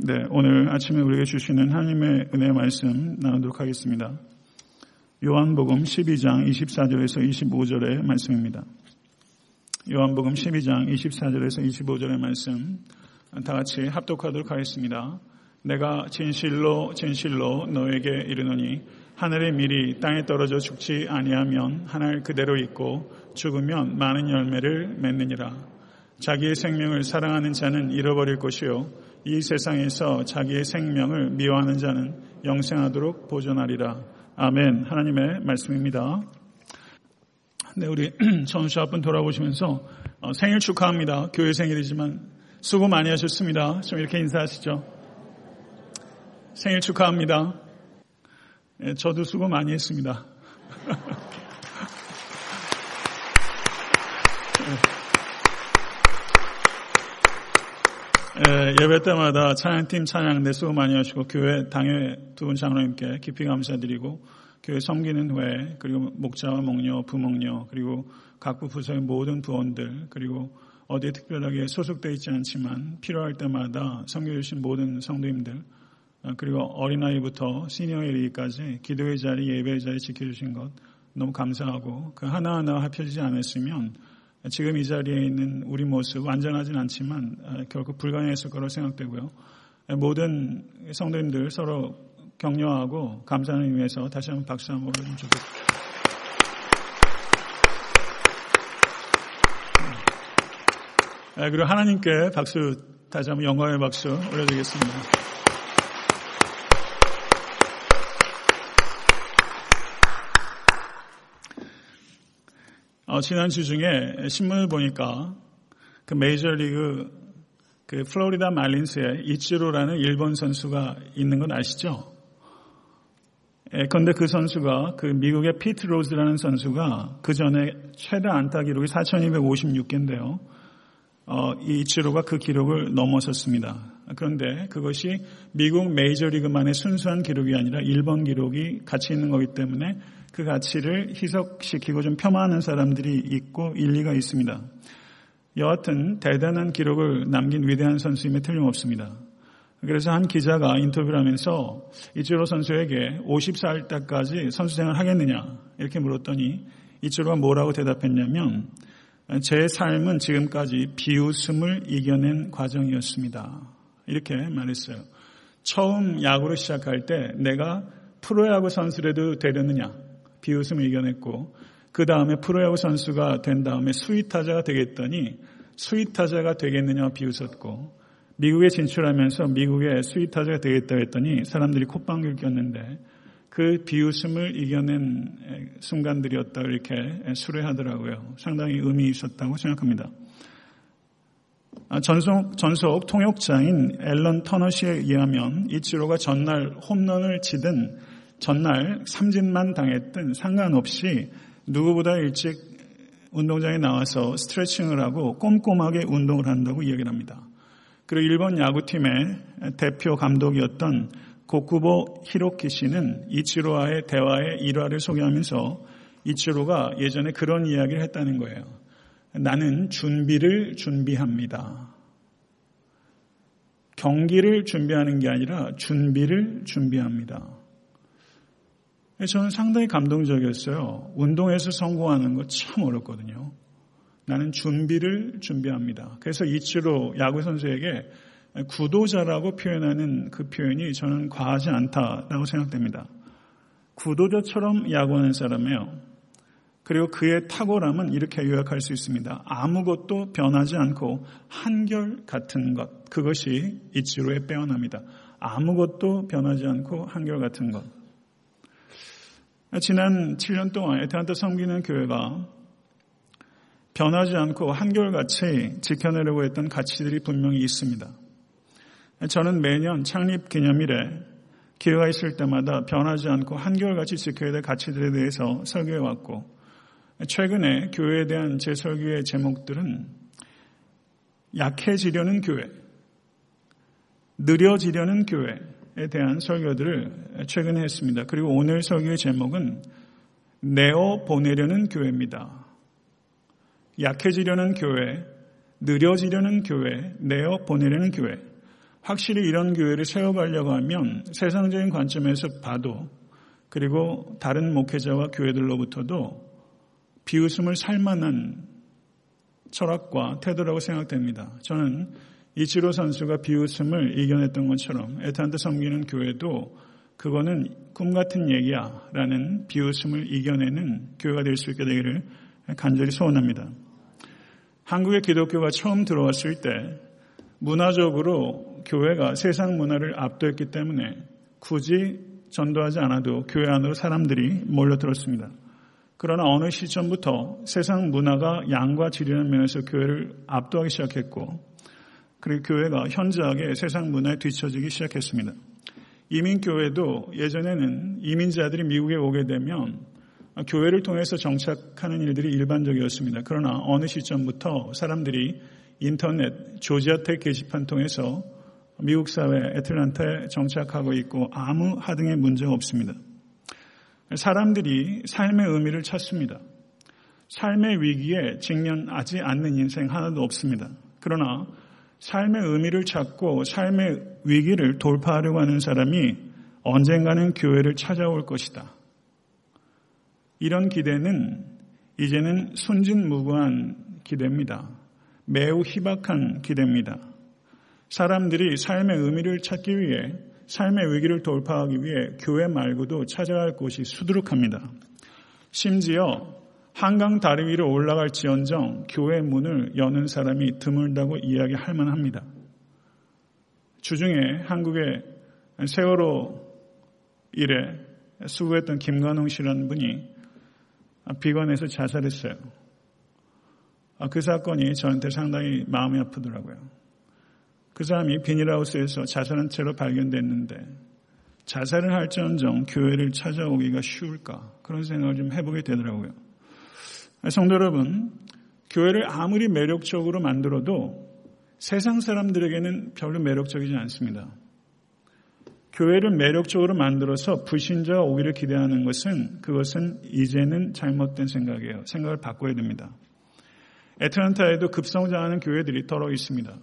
네, 오늘 아침에 우리에게 주시는 하나님의 은혜 말씀 나누도록 하겠습니다. 요한복음 12장 24절에서 25절의 말씀입니다. 요한복음 12장 24절에서 25절의 말씀 다 같이 합독하도록 하겠습니다. 내가 진실로 진실로 너에게 이르노니 하늘의 밀이 땅에 떨어져 죽지 아니하면 하늘 그대로 있고 죽으면 많은 열매를 맺느니라. 자기의 생명을 사랑하는 자는 잃어버릴 것이요 이 세상에서 자기의 생명을 미워하는 자는 영생하도록 보존하리라. 아멘. 하나님의 말씀입니다. 네, 우리 전수 앞분 돌아보시면서 어, 생일 축하합니다. 교회 생일이지만 수고 많이 하셨습니다. 좀 이렇게 인사하시죠. 생일 축하합니다. 네, 저도 수고 많이 했습니다. 예, 배 때마다 찬양팀 찬양 내 수고 많이 하시고 교회 당회 두 분 장로님께 깊이 감사드리고 교회 섬기는 회 그리고 목자와 목녀 부목녀 그리고 각부 부서의 모든 부원들 그리고 어디에 특별하게 소속되어 있지 않지만 필요할 때마다 섬겨주신 모든 성도님들 어, 그리고 어린아이부터 시니어에 이르기까지 기도의 자리 예배의 자리 지켜주신 것 너무 감사하고 그 하나하나 합쳐지지 않았으면 지금 이 자리에 있는 우리 모습 완전하진 않지만 아, 결국 불가능했을 거로 생각되고요. 모든 성도님들 서로 격려하고 감사하는 의미에서 다시 한번 박수 한번 올려주면 좋겠습니다. 아, 그리고 하나님께 박수 다시 한번 영광의 박수 올려드리겠습니다. 어, 지난 주 중에 신문을 보니까 그 메이저리그 그 플로리다 말린스에 이치로라는 일본 선수가 있는 건 아시죠? 예, 그런데 그 선수가 그 미국의 피트 로즈라는 선수가 그 전에 최다 안타 기록이 4,256개인데요. 어, 이 이치로가 그 기록을 넘어섰습니다. 그런데 그것이 미국 메이저리그만의 순수한 기록이 아니라 일본 기록이 같이 있는 거기 때문에 그 가치를 희석시키고 좀 폄하하는 사람들이 있고 일리가 있습니다. 여하튼 대단한 기록을 남긴 위대한 선수임에 틀림없습니다. 그래서 한 기자가 인터뷰를 하면서 이치로 선수에게 50살 때까지 선수 생활 하겠느냐 이렇게 물었더니 이치로가 뭐라고 대답했냐면 제 삶은 지금까지 비웃음을 이겨낸 과정이었습니다. 이렇게 말했어요. 처음 야구를 시작할 때 내가 프로야구 선수라도 되려느냐 비웃음을 이겨냈고 그 다음에 프로야구 선수가 된 다음에 수위타자가 되겠더니 수위타자가 되겠느냐 비웃었고 미국에 진출하면서 미국의 수위타자가 되겠다 했더니 사람들이 콧방귀를 꼈는데 그 비웃음을 이겨낸 순간들이었다 이렇게 수레하더라고요. 상당히 의미 있었다고 생각합니다. 아, 전속, 전속 통역자인 앨런 터너시에 의하면 이치로가 전날 홈런을 치든 전날 삼진만 당했든 상관없이 누구보다 일찍 운동장에 나와서 스트레칭을 하고 꼼꼼하게 운동을 한다고 이야기를 합니다. 그리고 일본 야구팀의 대표 감독이었던 고쿠보 히로키 씨는 이치로와의 대화의 일화를 소개하면서 이치로가 예전에 그런 이야기를 했다는 거예요. 나는 준비를 준비합니다. 경기를 준비하는 게 아니라 준비를 준비합니다. 저는 상당히 감동적이었어요. 운동에서 성공하는 거 참 어렵거든요. 나는 준비를 준비합니다. 그래서 이치로 야구 선수에게 구도자라고 표현하는 그 표현이 저는 과하지 않다라고 생각됩니다. 구도자처럼 야구하는 사람이에요. 그리고 그의 탁월함은 이렇게 요약할 수 있습니다. 아무것도 변하지 않고 한결 같은 것. 그것이 이치로의 빼어납니다. 아무것도 변하지 않고 한결 같은 것. 지난 7년 동안 에테한테 섬기는 교회가 변하지 않고 한결같이 지켜내려고 했던 가치들이 분명히 있습니다. 저는 매년 창립 기념일에 기회가 있을 때마다 변하지 않고 한결같이 지켜야 될 가치들에 대해서 설교해 왔고 최근에 교회에 대한 제 설교의 제목들은 약해지려는 교회, 느려지려는 교회, 에 대한 설교들을 최근에 했습니다. 그리고 오늘 설교의 제목은 내어 보내려는 교회입니다. 약해지려는 교회, 느려지려는 교회, 내어 보내려는 교회. 확실히 이런 교회를 세워가려고 하면 세상적인 관점에서 봐도 그리고 다른 목회자와 교회들로부터도 비웃음을 살 만한 철학과 태도라고 생각됩니다. 저는 이치로 선수가 비웃음을 이겨냈던 것처럼 에탄트 섬기는 교회도 그거는 꿈 같은 얘기야 라는 비웃음을 이겨내는 교회가 될 수 있게 되기를 간절히 소원합니다. 한국의 기독교가 처음 들어왔을 때 문화적으로 교회가 세상 문화를 압도했기 때문에 굳이 전도하지 않아도 교회 안으로 사람들이 몰려들었습니다. 그러나 어느 시점부터 세상 문화가 양과 질이라는 면에서 교회를 압도하기 시작했고 그리고 교회가 현저하게 세상 문화에 뒤처지기 시작했습니다. 이민교회도 예전에는 이민자들이 미국에 오게 되면 교회를 통해서 정착하는 일들이 일반적이었습니다. 그러나 어느 시점부터 사람들이 인터넷 조지아텍 게시판 통해서 미국 사회 애틀란타에 정착하고 있고 아무 하등의 문제가 없습니다. 사람들이 삶의 의미를 찾습니다. 삶의 위기에 직면하지 않는 인생 하나도 없습니다. 그러나 삶의 의미를 찾고 삶의 위기를 돌파하려고 하는 사람이 언젠가는 교회를 찾아올 것이다. 이런 기대는 이제는 순진무구한 기대입니다. 매우 희박한 기대입니다. 사람들이 삶의 의미를 찾기 위해 삶의 위기를 돌파하기 위해 교회 말고도 찾아갈 곳이 수두룩합니다. 심지어 한강 다리 위로 올라갈지언정 교회 문을 여는 사람이 드물다고 이야기할 만합니다. 주중에 한국의 세월호 일에 수고했던 김관홍 씨라는 분이 비건에서 자살했어요. 그 사건이 저한테 상당히 마음이 아프더라고요. 그 사람이 비닐하우스에서 자살한 채로 발견됐는데 자살을 할지언정 교회를 찾아오기가 쉬울까 그런 생각을 좀 해보게 되더라고요. 성도 여러분, 교회를 아무리 매력적으로 만들어도 세상 사람들에게는 별로 매력적이지 않습니다. 교회를 매력적으로 만들어서 불신자가 오기를 기대하는 것은 그것은 이제는 잘못된 생각이에요. 생각을 바꿔야 됩니다. 애틀란타에도 급성장하는 교회들이 더러 있습니다.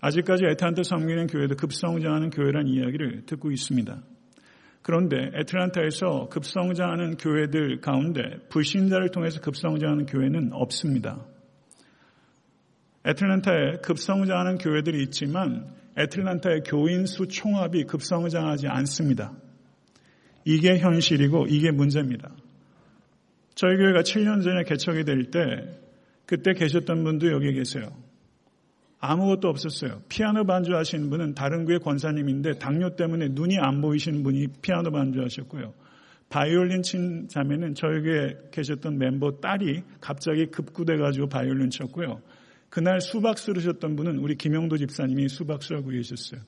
아직까지 에탄트 섬기는 교회도 급성장하는 교회란 이야기를 듣고 있습니다. 그런데 애틀란타에서 급성장하는 교회들 가운데 불신자를 통해서 급성장하는 교회는 없습니다. 애틀란타에 급성장하는 교회들이 있지만 애틀란타의 교인 수 총합이 급성장하지 않습니다. 이게 현실이고 이게 문제입니다. 저희 교회가 7년 전에 개척이 될 때 그때 계셨던 분도 여기 계세요. 아무것도 없었어요. 피아노 반주하시는 분은 다른 교회 권사님인데 당뇨 때문에 눈이 안 보이시는 분이 피아노 반주하셨고요. 바이올린 친 자매는 저희 교회에 계셨던 멤버 딸이 갑자기 급구돼가지고 바이올린 쳤고요. 그날 수박 쓰르셨던 분은 우리 김영도 집사님이 수박 쓰라고 계셨어요.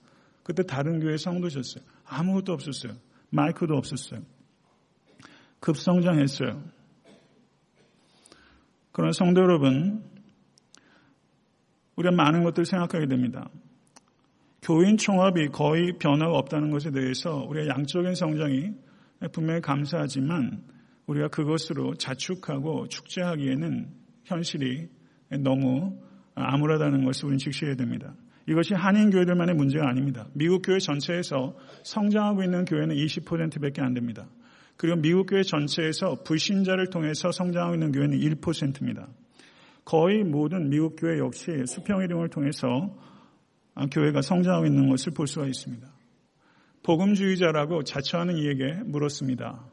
그때 다른 교회 성도셨어요. 아무것도 없었어요. 마이크도 없었어요. 급성장했어요. 그런 성도 여러분, 우리가 많은 것들을 생각하게 됩니다. 교인 총합이 거의 변화가 없다는 것에 대해서 우리가 양적인 성장이 분명히 감사하지만 우리가 그것으로 자축하고 축제하기에는 현실이 너무 암울하다는 것을 우리는 직시해야 됩니다. 이것이 한인 교회들만의 문제가 아닙니다. 미국 교회 전체에서 성장하고 있는 교회는 20%밖에 안 됩니다. 그리고 미국 교회 전체에서 불신자를 통해서 성장하고 있는 교회는 1%입니다. 거의 모든 미국 교회 역시 수평이동을 통해서 교회가 성장하고 있는 것을 볼 수가 있습니다. 복음주의자라고 자처하는 이에게 물었습니다.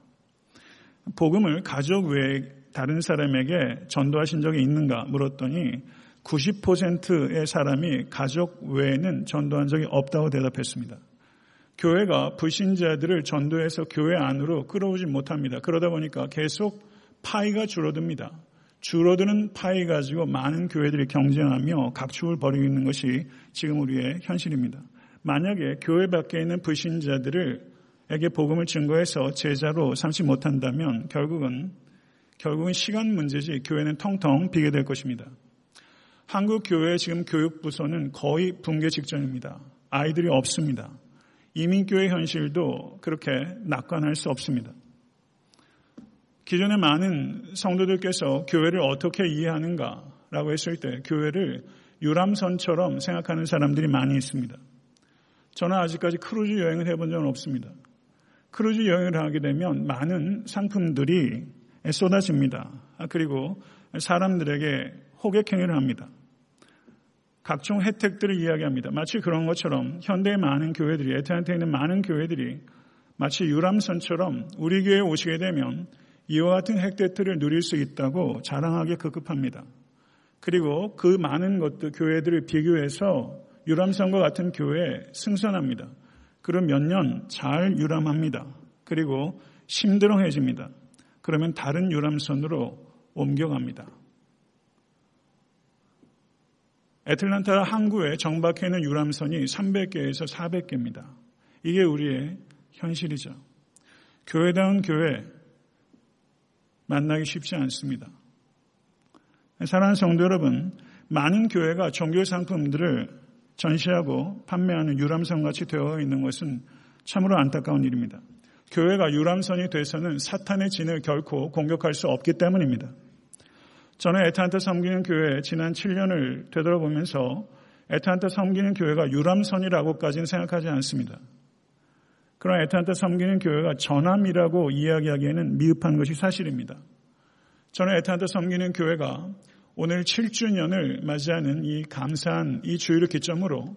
복음을 가족 외에 다른 사람에게 전도하신 적이 있는가 물었더니 90%의 사람이 가족 외에는 전도한 적이 없다고 대답했습니다. 교회가 불신자들을 전도해서 교회 안으로 끌어오지 못합니다. 그러다 보니까 계속 파이가 줄어듭니다. 줄어드는 파이 가지고 많은 교회들이 경쟁하며 각축을 벌이고 있는 것이 지금 우리의 현실입니다. 만약에 교회 밖에 있는 불신자들을 에게 복음을 증거해서 제자로 삼지 못한다면 결국은 결국은 시간 문제지 교회는 텅텅 비게 될 것입니다. 한국 교회의 지금 교육부서는 거의 붕괴 직전입니다. 아이들이 없습니다. 이민교회 현실도 그렇게 낙관할 수 없습니다. 기존에 많은 성도들께서 교회를 어떻게 이해하는가라고 했을 때 교회를 유람선처럼 생각하는 사람들이 많이 있습니다. 저는 아직까지 크루즈 여행을 해본 적은 없습니다. 크루즈 여행을 하게 되면 많은 상품들이 쏟아집니다. 그리고 사람들에게 호객행위를 합니다. 각종 혜택들을 이야기합니다. 마치 그런 것처럼 현대의 많은 교회들이, 애틀랜타에 있는 많은 교회들이 마치 유람선처럼 우리 교회에 오시게 되면 이와 같은 혜택들을 누릴 수 있다고 자랑하기 급급합니다. 그리고 그 많은 것들, 교회들을 비교해서 유람선과 같은 교회에 승선합니다. 그럼 몇 년 잘 유람합니다. 그리고 심드렁해집니다. 그러면 다른 유람선으로 옮겨갑니다. 애틀란타 항구에 정박해 있는 유람선이 300개에서 400개입니다. 이게 우리의 현실이죠. 교회다운 교회 만나기 쉽지 않습니다. 사랑하는 성도 여러분, 많은 교회가 종교 상품들을 전시하고 판매하는 유람선 같이 되어 있는 것은 참으로 안타까운 일입니다. 교회가 유람선이 돼서는 사탄의 진을 결코 공격할 수 없기 때문입니다. 저는 에탄타 섬기는 교회 지난 7년을 되돌아보면서 에탄타 섬기는 교회가 유람선이라고까지는 생각하지 않습니다. 그러나 에탄타 섬기는 교회가 전함이라고 이야기하기에는 미흡한 것이 사실입니다. 저는 에탄타 섬기는 교회가 오늘 7주년을 맞이하는 이 감사한 이 주일을 기점으로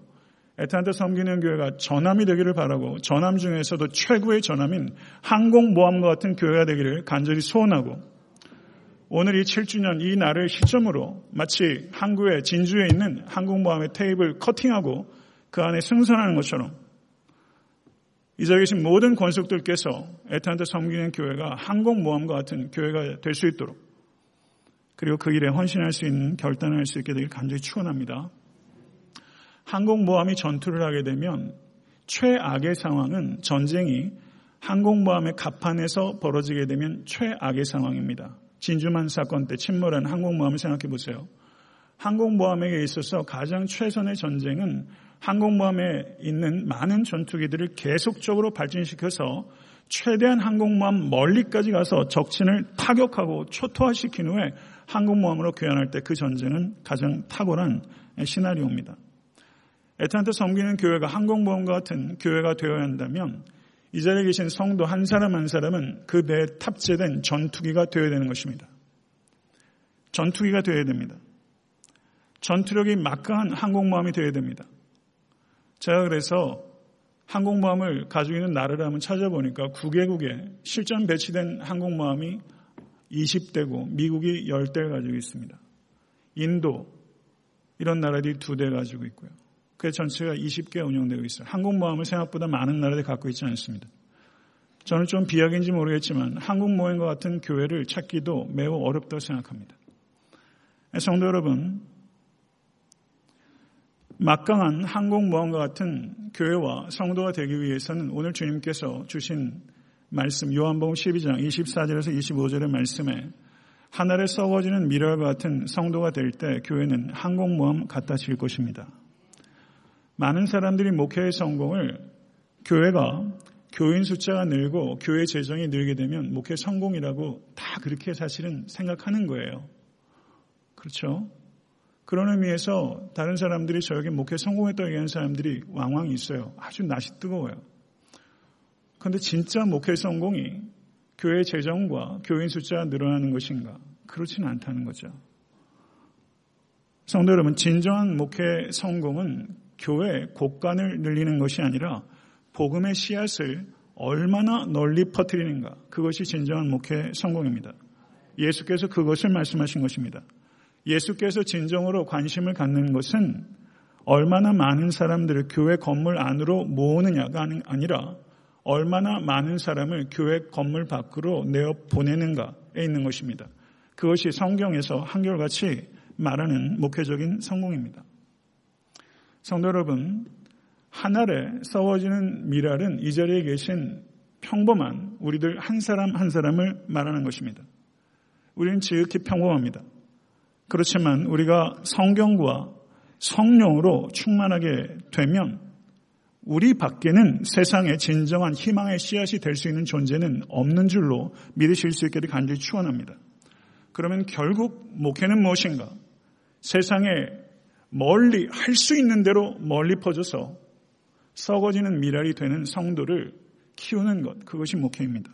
에탄타 섬기는 교회가 전함이 되기를 바라고 전함 중에서도 최고의 전함인 항공모함과 같은 교회가 되기를 간절히 소원하고 오늘 이 7주년 이 날을 시점으로 마치 항구의 진주에 있는 항공모함의 테이블 커팅하고 그 안에 승선하는 것처럼 이 자리에 계신 모든 권속들께서 에탄타 섬기는 교회가 항공모함과 같은 교회가 될 수 있도록 그리고 그 일에 헌신할 수 있는 결단을 할 수 있게 되길 간절히 축원합니다. 항공모함이 전투를 하게 되면 최악의 상황은 전쟁이 항공모함의 갑판에서 벌어지게 되면 최악의 상황입니다. 진주만 사건 때 침몰한 항공모함을 생각해 보세요. 항공모함에게 있어서 가장 최선의 전쟁은 항공모함에 있는 많은 전투기들을 계속적으로 발전시켜서 최대한 항공모함 멀리까지 가서 적진을 타격하고 초토화시킨 후에 항공모함으로 교환할 때 그 전쟁은 가장 탁월한 시나리오입니다. 에탄트 섬기는 교회가 항공모함과 같은 교회가 되어야 한다면 이 자리에 계신 성도 한 사람 한 사람은 그 배에 탑재된 전투기가 되어야 되는 것입니다. 전투기가 되어야 됩니다. 전투력이 막강한 항공모함이 되어야 됩니다. 제가 그래서 항공모함을 가지고 있는 나라를 한번 찾아보니까 9개국에 실전 배치된 항공모함이 20대고 미국이 10대를 가지고 있습니다. 인도 이런 나라들이 두대 가지고 있고요. 그 전체가 20개 운영되고 있어요. 항공모함을 생각보다 많은 나라들이 갖고 있지 않습니다. 저는 좀 비약인지 모르겠지만 한국모임과 같은 교회를 찾기도 매우 어렵다고 생각합니다. 성도 여러분, 막강한 항공모함과 같은 교회와 성도가 되기 위해서는 오늘 주님께서 주신 말씀 요한복음 12장 24절에서 25절의 말씀에 하늘에 썩어지는 미랄과 같은 성도가 될 때 교회는 항공모함 같아질 것입니다. 많은 사람들이 목회의 성공을 교회가 교인 숫자가 늘고 교회 재정이 늘게 되면 목회 성공이라고 다 그렇게 사실은 생각하는 거예요. 그렇죠? 그런 의미에서 다른 사람들이 저에게 목회 성공했다고 얘기하는 사람들이 왕왕 있어요. 아주 낯이 뜨거워요. 그런데 진짜 목회 성공이 교회 재정과 교인 숫자가 늘어나는 것인가? 그렇지는 않다는 거죠. 성도 여러분, 진정한 목회 성공은 교회 곳간을 늘리는 것이 아니라 복음의 씨앗을 얼마나 널리 퍼뜨리는가. 그것이 진정한 목회 성공입니다. 예수께서 그것을 말씀하신 것입니다. 예수께서 진정으로 관심을 갖는 것은 얼마나 많은 사람들을 교회 건물 안으로 모으느냐가 아니라 얼마나 많은 사람을 교회 건물 밖으로 내어 보내는가에 있는 것입니다. 그것이 성경에서 한결같이 말하는 목회적인 성공입니다. 성도 여러분, 하늘에 썩어지는 미랄은 이 자리에 계신 평범한 우리들 한 사람 한 사람을 말하는 것입니다. 우리는 지극히 평범합니다. 그렇지만 우리가 성경과 성령으로 충만하게 되면 우리 밖에는 세상의 진정한 희망의 씨앗이 될 수 있는 존재는 없는 줄로 믿으실 수 있기를 간절히 축원합니다. 그러면 결국 목회는 무엇인가? 세상에 멀리 할 수 있는 대로 멀리 퍼져서 썩어지는 미랄이 되는 성도를 키우는 것, 그것이 목회입니다.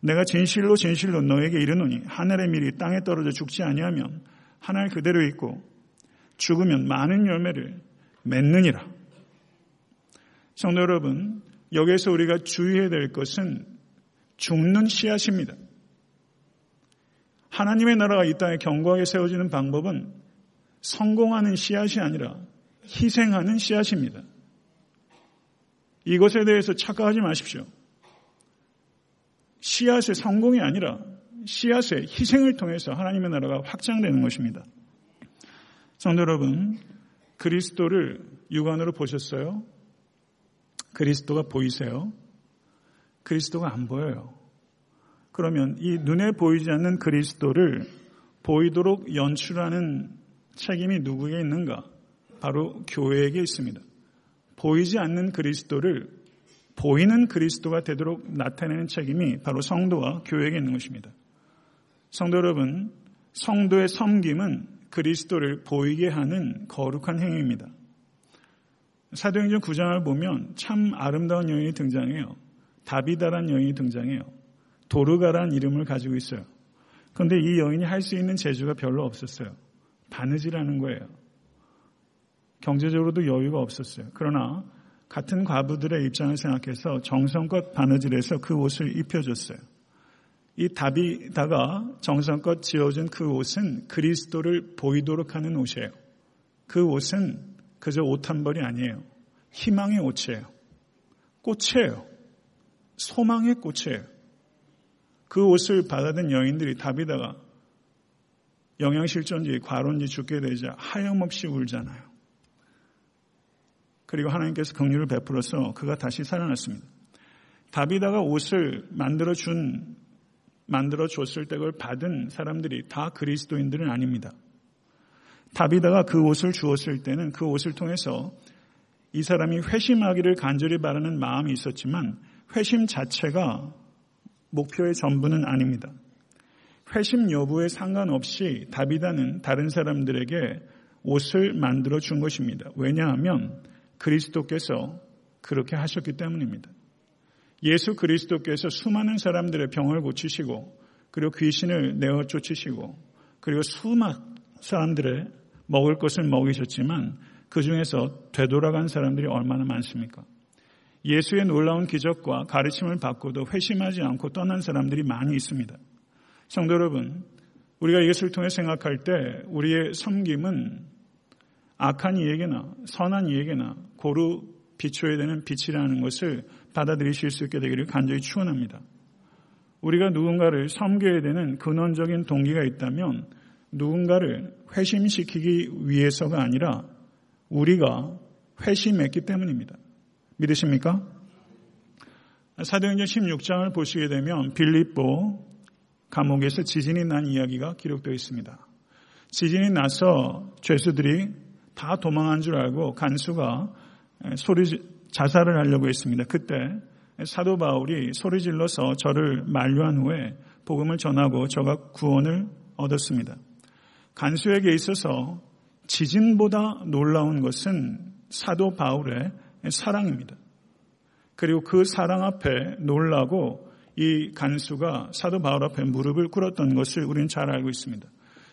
내가 진실로 진실로 너에게 이르노니 하늘의 밀이 땅에 떨어져 죽지 아니하면 하늘 그대로 있고 죽으면 많은 열매를 맺느니라. 성도 여러분, 여기에서 우리가 주의해야 될 것은 죽는 씨앗입니다. 하나님의 나라가 이 땅에 견고하게 세워지는 방법은 성공하는 씨앗이 아니라 희생하는 씨앗입니다. 이것에 대해서 착각하지 마십시오. 씨앗의 성공이 아니라 씨앗의 희생을 통해서 하나님의 나라가 확장되는 것입니다. 성도 여러분, 그리스도를 육안으로 보셨어요? 그리스도가 보이세요? 그리스도가 안 보여요. 그러면 이 눈에 보이지 않는 그리스도를 보이도록 연출하는 책임이 누구에게 있는가? 바로 교회에게 있습니다. 보이지 않는 그리스도를 보이는 그리스도가 되도록 나타내는 책임이 바로 성도와 교회에게 있는 것입니다. 성도 여러분, 성도의 섬김은 그리스도를 보이게 하는 거룩한 행위입니다. 사도행전 9장을 보면 참 아름다운 여인이 등장해요. 다비다란 여인이 등장해요. 도르가란 이름을 가지고 있어요. 그런데 이 여인이 할 수 있는 재주가 별로 없었어요. 바느질하는 거예요. 경제적으로도 여유가 없었어요. 그러나 같은 과부들의 입장을 생각해서 정성껏 바느질해서 그 옷을 입혀줬어요. 이 다비다가 정성껏 지어준 그 옷은 그리스도를 보이도록 하는 옷이에요. 그 옷은 그저 옷 한 벌이 아니에요. 희망의 옷이에요. 꽃이에요. 소망의 꽃이에요. 그 옷을 받아든 여인들이 다비다가 영양실조인지 과로인지 죽게 되자 하염없이 울잖아요. 그리고 하나님께서 긍휼을 베풀어서 그가 다시 살아났습니다. 다비다가 옷을 만들어 준 만들어 줬을 때 그걸 받은 사람들이 다 그리스도인들은 아닙니다. 다비다가 그 옷을 주었을 때는 그 옷을 통해서 이 사람이 회심하기를 간절히 바라는 마음이 있었지만 회심 자체가 목표의 전부는 아닙니다. 회심 여부에 상관없이 다비다는 다른 사람들에게 옷을 만들어 준 것입니다. 왜냐하면 그리스도께서 그렇게 하셨기 때문입니다. 예수 그리스도께서 수많은 사람들의 병을 고치시고 그리고 귀신을 내어 쫓으시고 그리고 수많은 사람들의 먹을 것을 먹이셨지만 그 중에서 되돌아간 사람들이 얼마나 많습니까? 예수의 놀라운 기적과 가르침을 받고도 회심하지 않고 떠난 사람들이 많이 있습니다. 성도 여러분, 우리가 이것을 통해 생각할 때 우리의 섬김은 악한 이에게나 선한 이에게나 고루 비춰야 되는 빛이라는 것을 받아들이실 수 있게 되기를 간절히 축원합니다. 우리가 누군가를 섬겨야 되는 근원적인 동기가 있다면 누군가를 회심시키기 위해서가 아니라 우리가 회심했기 때문입니다. 믿으십니까? 사도행전 16장을 보시게 되면 빌립보 감옥에서 지진이 난 이야기가 기록되어 있습니다. 지진이 나서 죄수들이 다 도망한 줄 알고 간수가 소리 자살을 하려고 했습니다. 그때 사도 바울이 소리 질러서 저를 만류한 후에 복음을 전하고 저가 구원을 얻었습니다. 간수에게 있어서 지진보다 놀라운 것은 사도 바울의 사랑입니다. 그리고 그 사랑 앞에 놀라고 이 간수가 사도 바울 앞에 무릎을 꿇었던 것을 우리는 잘 알고 있습니다.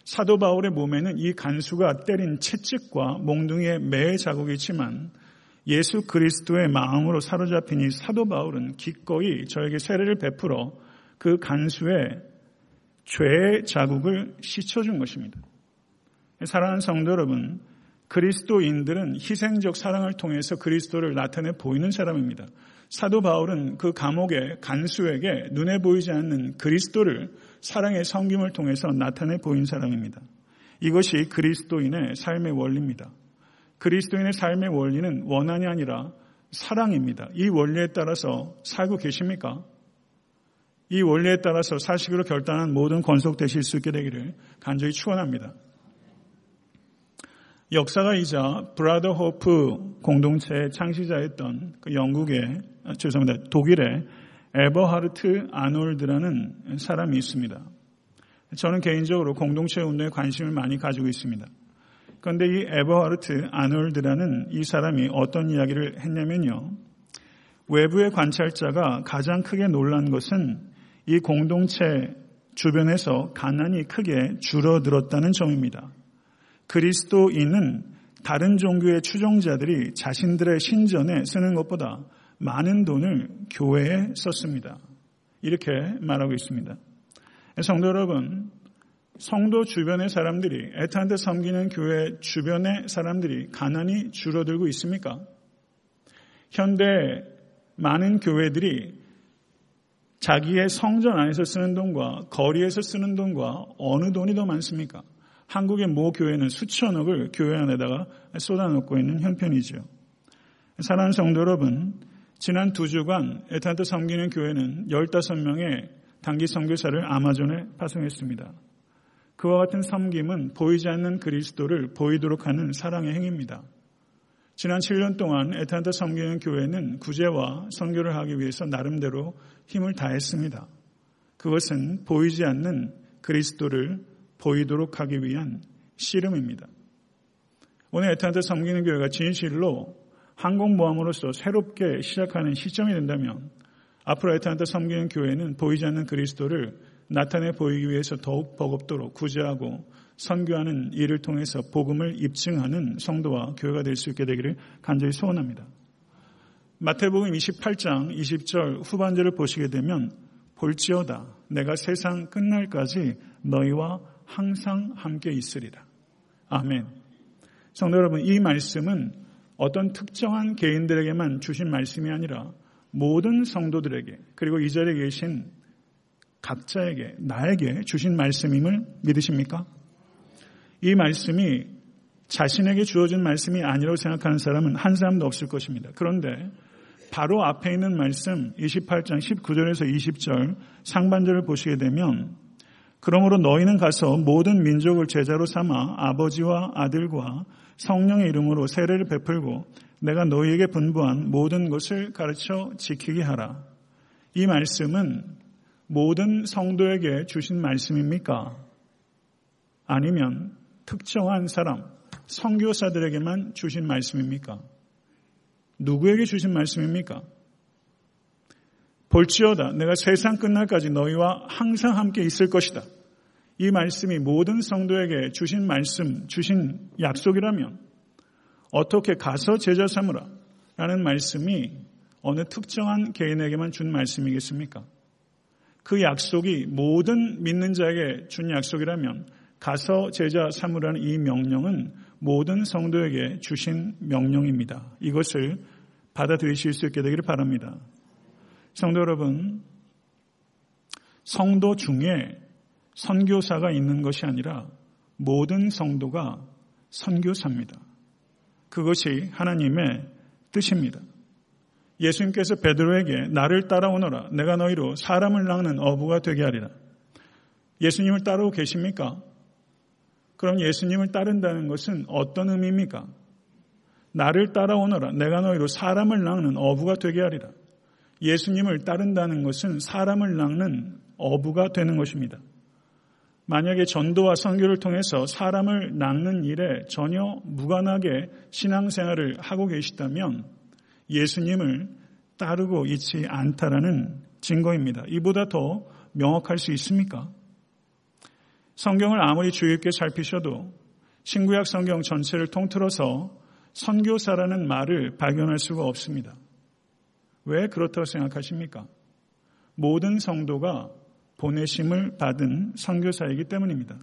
사도 바울의 몸에는 이 간수가 때린 채찍과 몽둥이의 매 자국이 있지만 예수 그리스도의 마음으로 사로잡힌 이 사도 바울은 기꺼이 저에게 세례를 베풀어 그 간수의 죄의 자국을 씻어준 것입니다. 사랑하는 성도 여러분, 그리스도인들은 희생적 사랑을 통해서 그리스도를 나타내 보이는 사람입니다. 사도 바울은 그 감옥의 간수에게 눈에 보이지 않는 그리스도를 사랑의 성김을 통해서 나타내 보인 사람입니다. 이것이 그리스도인의 삶의 원리입니다. 그리스도인의 삶의 원리는 원한이 아니라 사랑입니다. 이 원리에 따라서 살고 계십니까? 이 원리에 따라서 사식으로 결단한 모든 권속되실 수 있게 되기를 간절히 축원합니다. 역사가이자 브라더 호프 공동체의 창시자였던 그 영국의 아, 죄송합니다 독일의 에버하르트 아놀드라는 사람이 있습니다. 저는 개인적으로 공동체 운동에 관심을 많이 가지고 있습니다. 그런데 이 에버하르트 아놀드라는 이 사람이 어떤 이야기를 했냐면요. 외부의 관찰자가 가장 크게 놀란 것은 이 공동체 주변에서 가난이 크게 줄어들었다는 점입니다. 그리스도인은 다른 종교의 추종자들이 자신들의 신전에 쓰는 것보다 많은 돈을 교회에 썼습니다. 이렇게 말하고 있습니다. 성도 여러분, 성도 주변의 사람들이 애타한테 섬기는 교회 주변의 사람들이 가난이 줄어들고 있습니까? 현대 많은 교회들이 자기의 성전 안에서 쓰는 돈과 거리에서 쓰는 돈과 어느 돈이 더 많습니까? 한국의 모 교회는 수천억을 교회 안에다가 쏟아놓고 있는 형편이죠. 사랑하는 성도 여러분, 지난 두 주간 에탄트 섬기는 교회는 15명의 단기 선교사를 아마존에 파송했습니다. 그와 같은 섬김은 보이지 않는 그리스도를 보이도록 하는 사랑의 행위입니다. 지난 7년 동안 에탄트 섬기는 교회는 구제와 선교를 하기 위해서 나름대로 힘을 다했습니다. 그것은 보이지 않는 그리스도를 보이도록 하기 위한 씨름입니다. 오늘 에탄트 섬기는 교회가 진실로 항공모함으로서 새롭게 시작하는 시점이 된다면 앞으로 에탄트 섬기는 교회는 보이지 않는 그리스도를 나타내 보이기 위해서 더욱 버겁도록 구제하고 선교하는 일을 통해서 복음을 입증하는 성도와 교회가 될 수 있게 되기를 간절히 소원합니다. 마태복음 28장 20절 후반절을 보시게 되면 볼지어다 내가 세상 끝날까지 너희와 항상 함께 있으리라. 아멘. 성도 여러분 이 말씀은 어떤 특정한 개인들에게만 주신 말씀이 아니라 모든 성도들에게 그리고 이 자리에 계신 각자에게 나에게 주신 말씀임을 믿으십니까? 이 말씀이 자신에게 주어진 말씀이 아니라고 생각하는 사람은 한 사람도 없을 것입니다. 그런데 바로 앞에 있는 말씀 28장 19절에서 20절 상반절을 보시게 되면 그러므로 너희는 가서 모든 민족을 제자로 삼아 아버지와 아들과 성령의 이름으로 세례를 베풀고 내가 너희에게 분부한 모든 것을 가르쳐 지키게 하라. 이 말씀은 모든 성도에게 주신 말씀입니까? 아니면 특정한 사람, 성교사들에게만 주신 말씀입니까? 누구에게 주신 말씀입니까? 볼지어다 내가 세상 끝날까지 너희와 항상 함께 있을 것이다. 이 말씀이 모든 성도에게 주신 말씀, 주신 약속이라면 어떻게 가서 제자 삼으라 라는 말씀이 어느 특정한 개인에게만 준 말씀이겠습니까? 그 약속이 모든 믿는 자에게 준 약속이라면 가서 제자 삼으라는 이 명령은 모든 성도에게 주신 명령입니다. 이것을 받아들이실 수 있게 되기를 바랍니다. 성도 여러분, 성도 중에 선교사가 있는 것이 아니라 모든 성도가 선교사입니다. 그것이 하나님의 뜻입니다. 예수님께서 베드로에게 나를 따라오너라 내가 너희로 사람을 낚는 어부가 되게 하리라. 예수님을 따르고 계십니까? 그럼 예수님을 따른다는 것은 어떤 의미입니까? 나를 따라오너라. 내가 너희로 사람을 낚는 어부가 되게 하리라. 예수님을 따른다는 것은 사람을 낚는 어부가 되는 것입니다. 만약에 전도와 선교를 통해서 사람을 낚는 일에 전혀 무관하게 신앙생활을 하고 계시다면 예수님을 따르고 있지 않다라는 증거입니다. 이보다 더 명확할 수 있습니까? 성경을 아무리 주의 깊게 살피셔도 신구약 성경 전체를 통틀어서 선교사라는 말을 발견할 수가 없습니다. 왜 그렇다고 생각하십니까? 모든 성도가 보내심을 받은 선교사이기 때문입니다.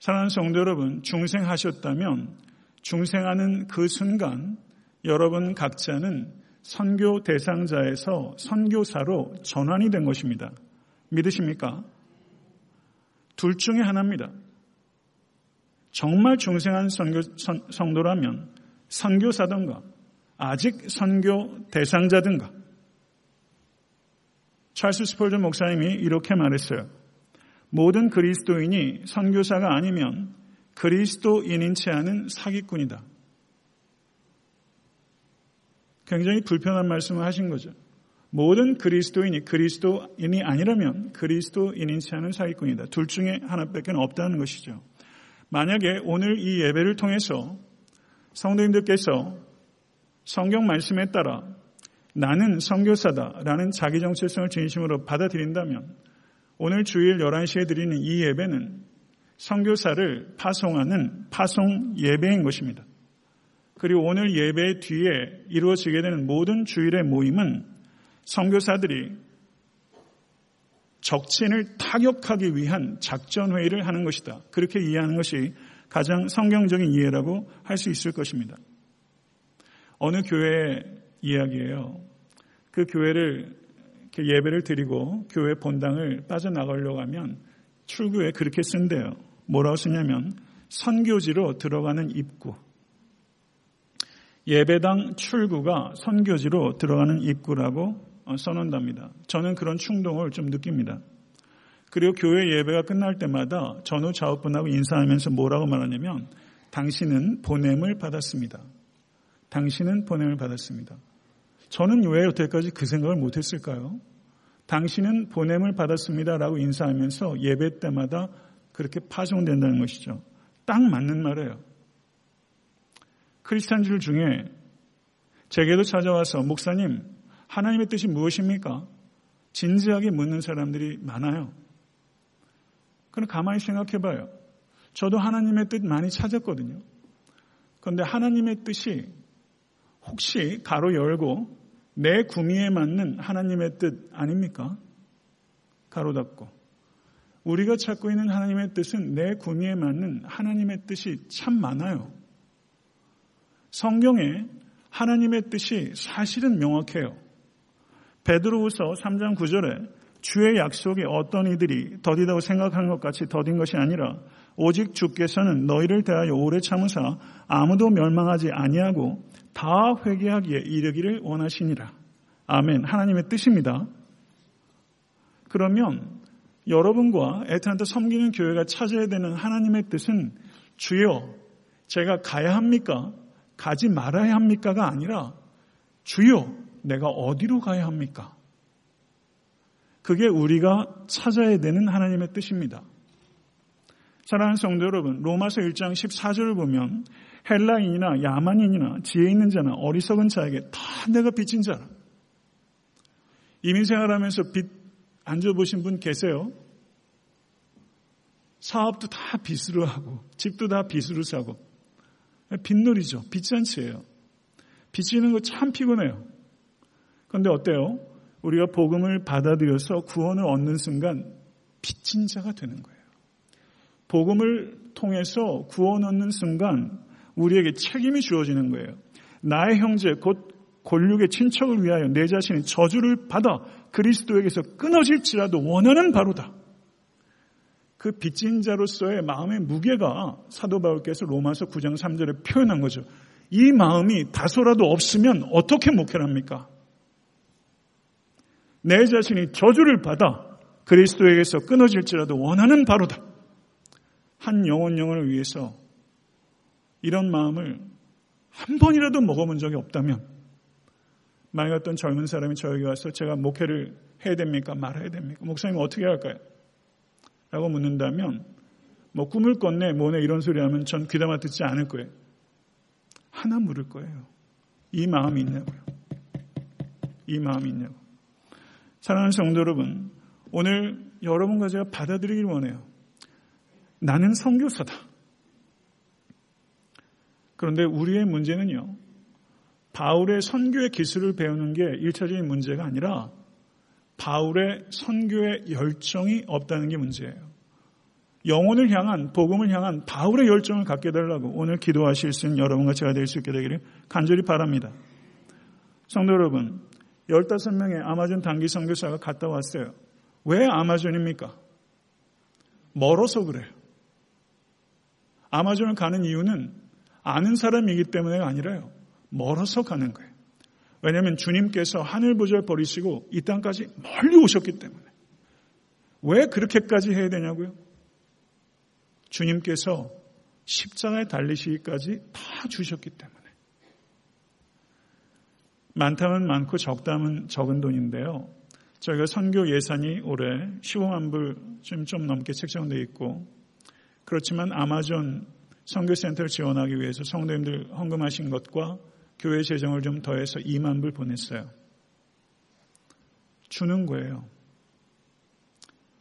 사랑하는 성도 여러분, 중생하셨다면 중생하는 그 순간 여러분 각자는 선교 대상자에서 선교사로 전환이 된 것입니다. 믿으십니까? 둘 중에 하나입니다. 정말 중생한 선교, 선, 성도라면 선교사든가 아직 선교 대상자든가 찰스 스폴전 목사님이 이렇게 말했어요. 모든 그리스도인이 선교사가 아니면 그리스도인인 채 하는 사기꾼이다. 굉장히 불편한 말씀을 하신 거죠. 모든 그리스도인이 그리스도인이 아니라면 그리스도인인 채 하는 사기꾼이다. 둘 중에 하나밖에 없다는 것이죠. 만약에 오늘 이 예배를 통해서 성도님들께서 성경 말씀에 따라 나는 성교사다라는 자기 정체성을 진심으로 받아들인다면 오늘 주일 11시에 드리는 이 예배는 성교사를 파송하는 파송 예배인 것입니다. 그리고 오늘 예배 뒤에 이루어지게 되는 모든 주일의 모임은 성교사들이 적친을 타격하기 위한 작전 회의를 하는 것이다. 그렇게 이해하는 것이 가장 성경적인 이해라고 할 수 있을 것입니다. 어느 교회 이야기예요. 그 교회를 예배를 드리고 교회 본당을 빠져나가려고 하면 출구에 그렇게 쓴대요. 뭐라고 쓰냐면 선교지로 들어가는 입구. 예배당 출구가 선교지로 들어가는 입구라고 어, 써놓는답니다. 저는 그런 충동을 좀 느낍니다. 그리고 교회 예배가 끝날 때마다 전후 좌우분하고 인사하면서 뭐라고 말하냐면 당신은 보냄을 받았습니다. 당신은 보냄을 받았습니다. 저는 왜 여태까지 그 생각을 못했을까요? 당신은 보냄을 받았습니다라고 인사하면서 예배 때마다 그렇게 파송된다는 것이죠. 딱 맞는 말이에요. 크리스찬들 중에 제게도 찾아와서 목사님 하나님의 뜻이 무엇입니까? 진지하게 묻는 사람들이 많아요. 그럼 가만히 생각해 봐요. 저도 하나님의 뜻 많이 찾았거든요. 그런데 하나님의 뜻이 혹시 가로 열고 내 구미에 맞는 하나님의 뜻 아닙니까? 가로 닫고. 우리가 찾고 있는 하나님의 뜻은 내 구미에 맞는 하나님의 뜻이 참 많아요. 성경에 하나님의 뜻이 사실은 명확해요. 베드로후서 3장 9절에 주의 약속이 어떤 이들이 더디다고 생각하는 것 같이 더딘 것이 아니라 오직 주께서는 너희를 대하여 오래 참으사 아무도 멸망하지 아니하고 다 회개하기에 이르기를 원하시니라. 아멘. 하나님의 뜻입니다. 그러면 여러분과 에탄한테 섬기는 교회가 찾아야 되는 하나님의 뜻은 주여 제가 가야 합니까? 가지 말아야 합니까가 아니라 주여 내가 어디로 가야 합니까? 그게 우리가 찾아야 되는 하나님의 뜻입니다. 사랑하는 성도 여러분, 로마서 1장 14절을 보면 헬라인이나 야만인이나 지혜 있는 자나 어리석은 자에게 다 내가 빚진 자라. 이민 생활하면서 빚 앉아보신 분 계세요? 사업도 다 빚으로 하고 집도 다 빚으로 사고 빚놀이죠. 빚잔치예요. 빚지는 거 참 피곤해요. 그런데 어때요? 우리가 복음을 받아들여서 구원을 얻는 순간 빚진 자가 되는 거예요. 복음을 통해서 구원 얻는 순간 우리에게 책임이 주어지는 거예요. 나의 형제 곧 권력의 친척을 위하여 내 자신의 저주를 받아 그리스도에게서 끊어질지라도 원하는 바로다. 그 빚진 자로서의 마음의 무게가 사도 바울께서 로마서 9장 3절에 표현한 거죠. 이 마음이 다소라도 없으면 어떻게 목회를 합니까? 내 자신이 저주를 받아 그리스도에게서 끊어질지라도 원하는 바로다. 한 영혼 영혼을 위해서 이런 마음을 한 번이라도 먹어본 적이 없다면 만약 어떤 젊은 사람이 저에게 와서 제가 목회를 해야 됩니까? 말아야 됩니까? 목사님 어떻게 할까요? 라고 묻는다면 뭐 꿈을 꿨네 뭐네 이런 소리 하면 전 귀담아 듣지 않을 거예요. 하나 물을 거예요. 이 마음이 있냐고요. 이 마음이 있냐고. 사랑하는 성도 여러분, 오늘 여러분과 제가 받아들이길 원해요. 나는 성교사다. 그런데 우리의 문제는요, 바울의 선교의 기술을 배우는 게 1차적인 문제가 아니라 바울의 선교의 열정이 없다는 게 문제예요. 영혼을 향한, 복음을 향한 바울의 열정을 갖게 되려고 오늘 기도하실 수 있는 여러분과 제가 될 수 있게 되기를 간절히 바랍니다. 성도 여러분, 15명의 아마존 단기 선교사가 갔다 왔어요. 왜 아마존입니까? 멀어서 그래요. 아마존을 가는 이유는 아는 사람이기 때문에가 아니라요. 멀어서 가는 거예요. 왜냐하면 주님께서 하늘 보좌를 버리시고 이 땅까지 멀리 오셨기 때문에. 왜 그렇게까지 해야 되냐고요? 주님께서 십자가에 달리시기까지 다 주셨기 때문에. 많다면 많고 적다면 적은 돈인데요. 저희가 선교 예산이 올해 15만 불좀 좀 넘게 책정되어 있고 그렇지만 아마존 선교센터를 지원하기 위해서 성도님들 헌금하신 것과 교회 재정을 좀 더해서 2만 불 보냈어요. 주는 거예요.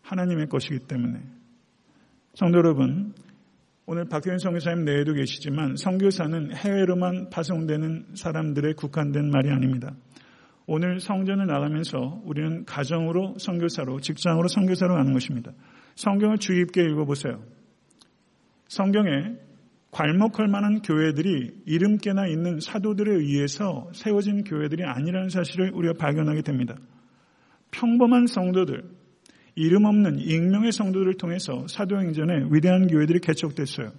하나님의 것이기 때문에. 성도 여러분, 오늘 박효인 성교사님 내에도 계시지만 성교사는 해외로만 파송되는 사람들의 국한된 말이 아닙니다. 오늘 성전을 나가면서 우리는 가정으로 성교사로 직장으로 성교사로 가는 것입니다. 성경을 주의 깊게 읽어보세요. 성경에 괄목할 만한 교회들이 이름께나 있는 사도들에 의해서 세워진 교회들이 아니라는 사실을 우리가 발견하게 됩니다. 평범한 성도들, 이름 없는 익명의 성도들을 통해서 사도행전에 위대한 교회들이 개척됐어요.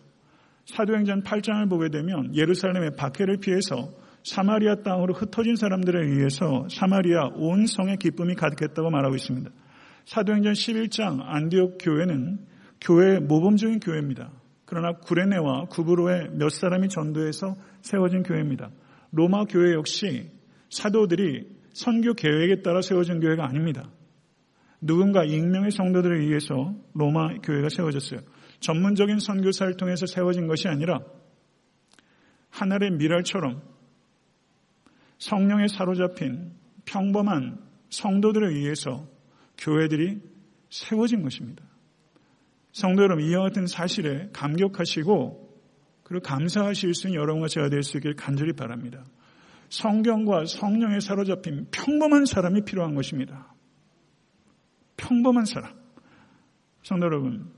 사도행전 8장을 보게 되면 예루살렘의 박해를 피해서 사마리아 땅으로 흩어진 사람들에 의해서 사마리아 온 성의 기쁨이 가득했다고 말하고 있습니다. 사도행전 11장 안디옥 교회는 교회의 모범적인 교회입니다. 그러나 구레네와 구브로의 몇 사람이 전도해서 세워진 교회입니다. 로마 교회 역시 사도들이 선교 계획에 따라 세워진 교회가 아닙니다. 누군가 익명의 성도들에 의해서 로마 교회가 세워졌어요. 전문적인 선교사를 통해서 세워진 것이 아니라 하늘의 미랄처럼 성령에 사로잡힌 평범한 성도들에 의해서 교회들이 세워진 것입니다. 성도 여러분, 이와 같은 사실에 감격하시고 그리고 감사하실 수 있는 여러분과 제가 될 수 있길 간절히 바랍니다. 성경과 성령에 사로잡힌 평범한 사람이 필요한 것입니다. 평범한 사람. 성도 여러분,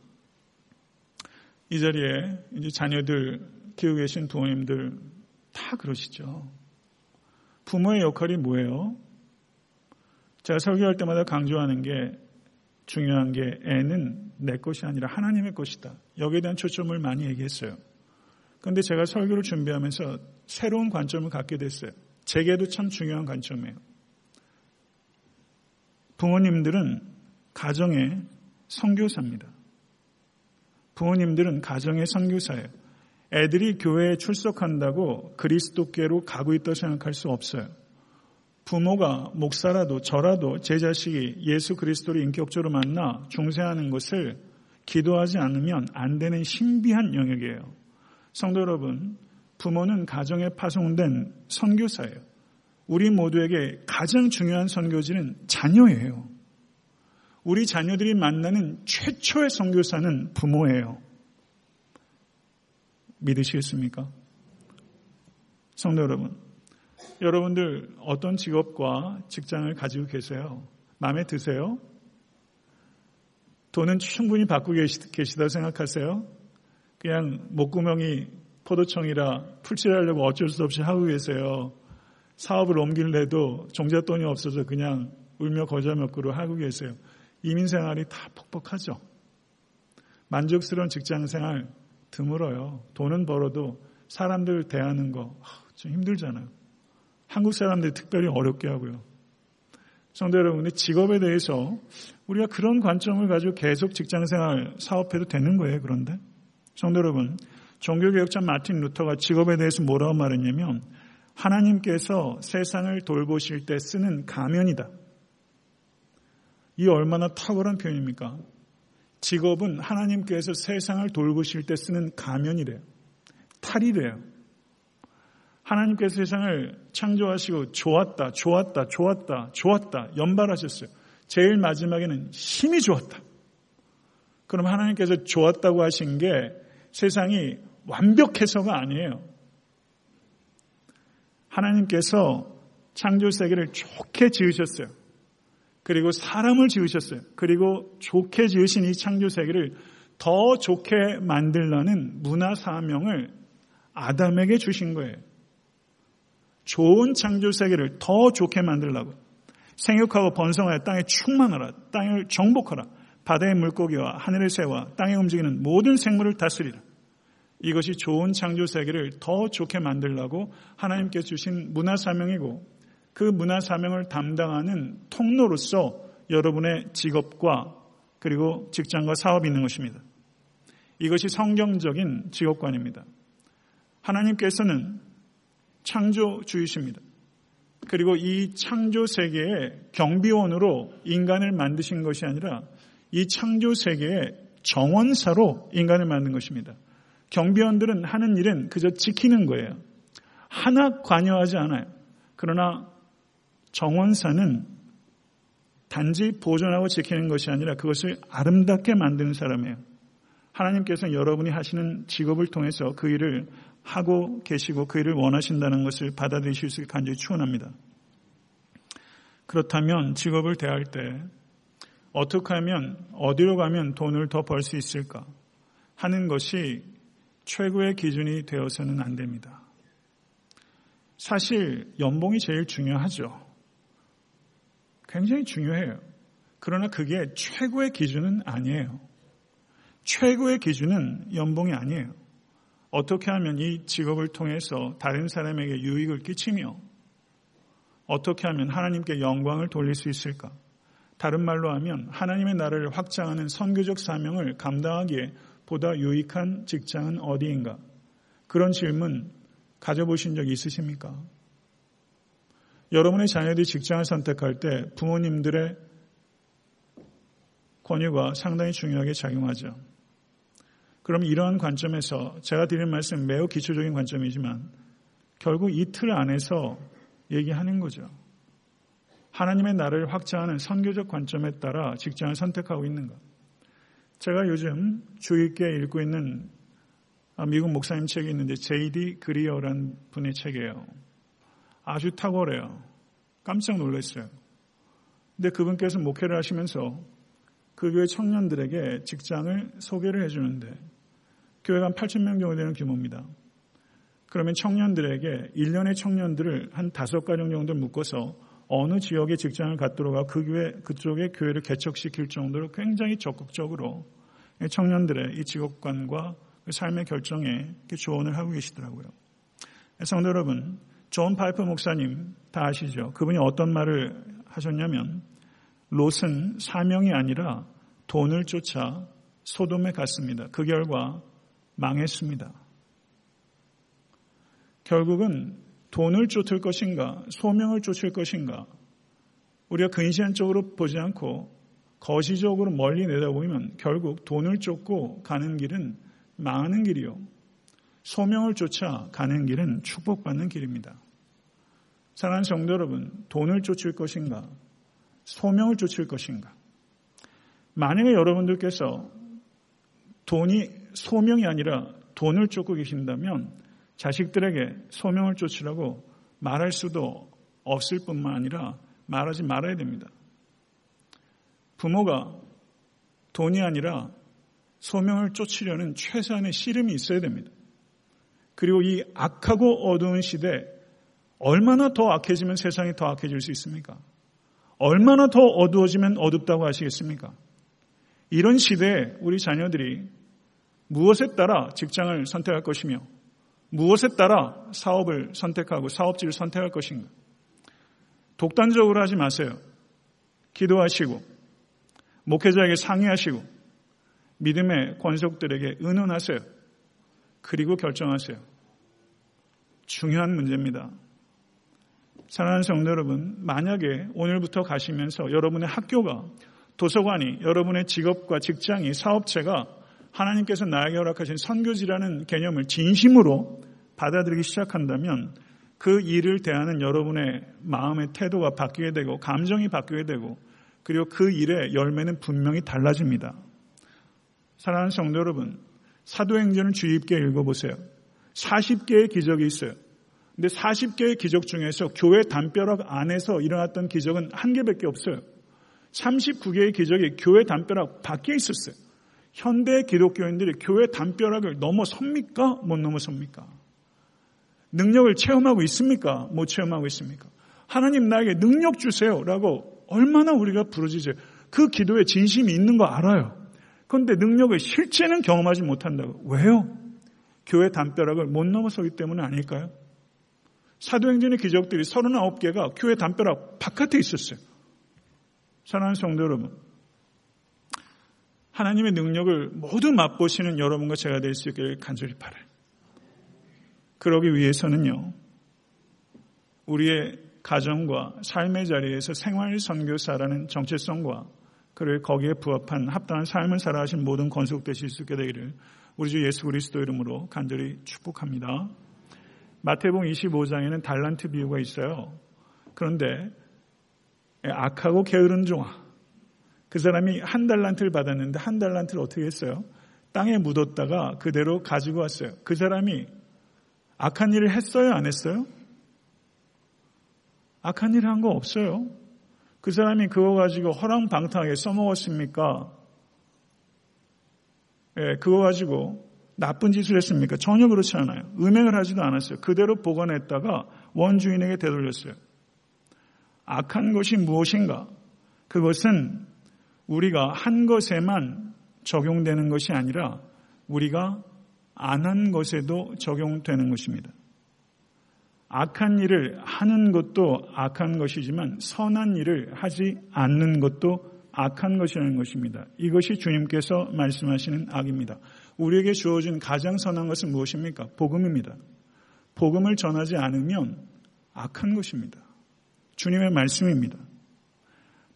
이 자리에 이제 자녀들 키우고 계신 부모님들 다 그러시죠. 부모의 역할이 뭐예요? 제가 설교할 때마다 강조하는 게 중요한 게 애는 내 것이 아니라 하나님의 것이다. 여기에 대한 초점을 많이 얘기했어요. 그런데 제가 설교를 준비하면서 새로운 관점을 갖게 됐어요. 제게도 참 중요한 관점이에요. 부모님들은 가정의 선교사입니다. 부모님들은 가정의 선교사예요. 애들이 교회에 출석한다고 그리스도께로 가고 있다고 생각할 수 없어요. 부모가 목사라도 저라도 제 자식이 예수 그리스도를 인격적으로 만나 중세하는 것을 기도하지 않으면 안 되는 신비한 영역이에요. 성도 여러분, 부모는 가정에 파송된 선교사예요. 우리 모두에게 가장 중요한 선교지는 자녀예요. 우리 자녀들이 만나는 최초의 선교사는 부모예요. 믿으시겠습니까? 성도 여러분, 여러분들 어떤 직업과 직장을 가지고 계세요? 마음에 드세요? 돈은 충분히 받고 계시다 생각하세요? 그냥 목구멍이 포도청이라 풀칠하려고 어쩔 수 없이 하고 계세요. 사업을 옮길래도 종잣돈이 없어서 그냥 울며 거저 먹고로 하고 계세요. 이민 생활이 다 퍽퍽하죠. 만족스러운 직장 생활 드물어요. 돈은 벌어도 사람들 대하는 거 좀 힘들잖아요. 한국 사람들이 특별히 어렵게 하고요. 성도 여러분, 근데 직업에 대해서 우리가 그런 관점을 가지고 계속 직장생활 사업해도 되는 거예요, 그런데? 성도 여러분, 종교개혁자 마틴 루터가 직업에 대해서 뭐라고 말했냐면, 하나님께서 세상을 돌보실 때 쓰는 가면이다. 이 얼마나 탁월한 표현입니까? 직업은 하나님께서 세상을 돌보실 때 쓰는 가면이래요. 탈이래요. 하나님께서 세상을 창조하시고 좋았다, 좋았다, 좋았다, 좋았다, 연발하셨어요. 제일 마지막에는 힘이 좋았다. 그럼 하나님께서 좋았다고 하신 게 세상이 완벽해서가 아니에요. 하나님께서 창조 세계를 좋게 지으셨어요. 그리고 사람을 지으셨어요. 그리고 좋게 지으신 이 창조 세계를 더 좋게 만들라는 문화 사명을 아담에게 주신 거예요. 좋은 창조 세계를 더 좋게 만들라고. 생육하고 번성하여 땅에 충만하라. 땅을 정복하라. 바다의 물고기와 하늘의 새와 땅에 움직이는 모든 생물을 다스리라. 이것이 좋은 창조 세계를 더 좋게 만들라고 하나님께서 주신 문화 사명이고 그 문화 사명을 담당하는 통로로서 여러분의 직업과 그리고 직장과 사업이 있는 것입니다. 이것이 성경적인 직업관입니다. 하나님께서는 창조주이십니다. 그리고 이 창조 세계의 경비원으로 인간을 만드신 것이 아니라 이 창조 세계의 정원사로 인간을 만든 것입니다. 경비원들은 하는 일은 그저 지키는 거예요. 하나 관여하지 않아요. 그러나 정원사는 단지 보존하고 지키는 것이 아니라 그것을 아름답게 만드는 사람이에요. 하나님께서 여러분이 하시는 직업을 통해서 그 일을 하고 계시고 그 일을 원하신다는 것을 받아들이실 수 있게 간절히 추원합니다. 그렇다면 직업을 대할 때 어떻게 하면 어디로 가면 돈을 더 벌 수 있을까 하는 것이 최고의 기준이 되어서는 안 됩니다. 사실 연봉이 제일 중요하죠. 굉장히 중요해요. 그러나 그게 최고의 기준은 아니에요. 최고의 기준은 연봉이 아니에요. 어떻게 하면 이 직업을 통해서 다른 사람에게 유익을 끼치며 어떻게 하면 하나님께 영광을 돌릴 수 있을까? 다른 말로 하면 하나님의 나라를 확장하는 선교적 사명을 감당하기에 보다 유익한 직장은 어디인가? 그런 질문 가져보신 적 있으십니까? 여러분의 자녀들이 직장을 선택할 때 부모님들의 권유가 상당히 중요하게 작용하죠. 그럼 이러한 관점에서 제가 드린 말씀 매우 기초적인 관점이지만 결국 이 틀 안에서 얘기하는 거죠. 하나님의 나라를 확장하는 선교적 관점에 따라 직장을 선택하고 있는가. 제가 요즘 주의 깊게 읽고 있는 미국 목사님 책이 있는데 제이디 그리어라는 분의 책이에요. 아주 탁월해요. 깜짝 놀랐어요. 근데 그분께서 목회를 하시면서 그 교회 청년들에게 직장을 소개를 해주는데 교회가 한 8천 명 정도 되는 규모입니다. 그러면 청년들에게 1년의 청년들을 한 다섯 가정 정도 묶어서 어느 지역에 직장을 갖도록 하고 그 교회, 그쪽에 교회를 개척시킬 정도로 굉장히 적극적으로 청년들의 이 직업관과 그 삶의 결정에 조언을 하고 계시더라고요. 성도 여러분, 존 파이퍼 목사님 다 아시죠? 그분이 어떤 말을 하셨냐면 롯은 사명이 아니라 돈을 쫓아 소돔에 갔습니다. 그 결과 망했습니다. 결국은 돈을 쫓을 것인가, 소명을 쫓을 것인가, 우리가 근시안적으로 보지 않고 거시적으로 멀리 내다보면 결국 돈을 쫓고 가는 길은 망하는 길이요. 소명을 쫓아 가는 길은 축복받는 길입니다. 사랑하는 성도 여러분, 돈을 쫓을 것인가? 소명을 쫓을 것인가? 만약에 여러분들께서 돈이 소명이 아니라 돈을 쫓고 계신다면 자식들에게 소명을 쫓으라고 말할 수도 없을 뿐만 아니라 말하지 말아야 됩니다. 부모가 돈이 아니라 소명을 쫓으려는 최소한의 씨름이 있어야 됩니다. 그리고 이 악하고 어두운 시대 얼마나 더 악해지면 세상이 더 악해질 수 있습니까? 얼마나 더 어두워지면 어둡다고 하시겠습니까? 이런 시대에 우리 자녀들이 무엇에 따라 직장을 선택할 것이며 무엇에 따라 사업을 선택하고 사업지를 선택할 것인가? 독단적으로 하지 마세요. 기도하시고 목회자에게 상의하시고 믿음의 권속들에게 의논하세요. 그리고 결정하세요. 중요한 문제입니다. 사랑하는 성도 여러분, 만약에 오늘부터 가시면서 여러분의 학교가 도서관이 여러분의 직업과 직장이 사업체가 하나님께서 나에게 허락하신 선교지라는 개념을 진심으로 받아들이기 시작한다면 그 일을 대하는 여러분의 마음의 태도가 바뀌게 되고 감정이 바뀌게 되고 그리고 그 일의 열매는 분명히 달라집니다. 사랑하는 성도 여러분, 사도행전을 주의 깊게 읽어보세요. 40개의 기적이 있어요. 근데 40개의 기적 중에서 교회 담벼락 안에서 일어났던 기적은 한 개밖에 없어요. 39개의 기적이 교회 담벼락 밖에 있었어요. 현대 기독교인들이 교회 담벼락을 넘어섭니까? 못 넘어섭니까? 능력을 체험하고 있습니까? 못 체험하고 있습니까? 하나님 나에게 능력 주세요. 라고 얼마나 우리가 부르짖어요. 그 기도에 진심이 있는 거 알아요. 그런데 능력을 실제는 경험하지 못한다고. 왜요? 교회 담벼락을 못 넘어서기 때문에 아닐까요? 사도행전의 기적들이 39개가 교회 담벼락 바깥에 있었어요. 사랑하는 성도 여러분, 하나님의 능력을 모두 맛보시는 여러분과 제가 될 수 있기를 간절히 바라요. 그러기 위해서는요, 우리의 가정과 삶의 자리에서 생활 선교사라는 정체성과 그를 거기에 부합한 합당한 삶을 살아가신 모든 건속되실 수 있게 되기를 우리 주 예수 그리스도 이름으로 간절히 축복합니다. 마태복음 25장에는 달란트 비유가 있어요. 그런데 악하고 게으른 종아 그 사람이 한 달란트를 받았는데 한 달란트를 어떻게 했어요? 땅에 묻었다가 그대로 가지고 왔어요. 그 사람이 악한 일을 했어요? 안 했어요? 악한 일을 한 거 없어요. 그 사람이 그거 가지고 허랑방탕하게 써먹었습니까? 예, 그거 가지고 나쁜 짓을 했습니까? 전혀 그렇지 않아요. 음행을 하지도 않았어요. 그대로 보관했다가 원주인에게 되돌렸어요. 악한 것이 무엇인가? 그것은 우리가 한 것에만 적용되는 것이 아니라 우리가 안 한 것에도 적용되는 것입니다. 악한 일을 하는 것도 악한 것이지만 선한 일을 하지 않는 것도 악한 것이라는 것입니다. 이것이 주님께서 말씀하시는 악입니다. 우리에게 주어진 가장 선한 것은 무엇입니까? 복음입니다. 복음을 전하지 않으면 악한 것입니다. 주님의 말씀입니다.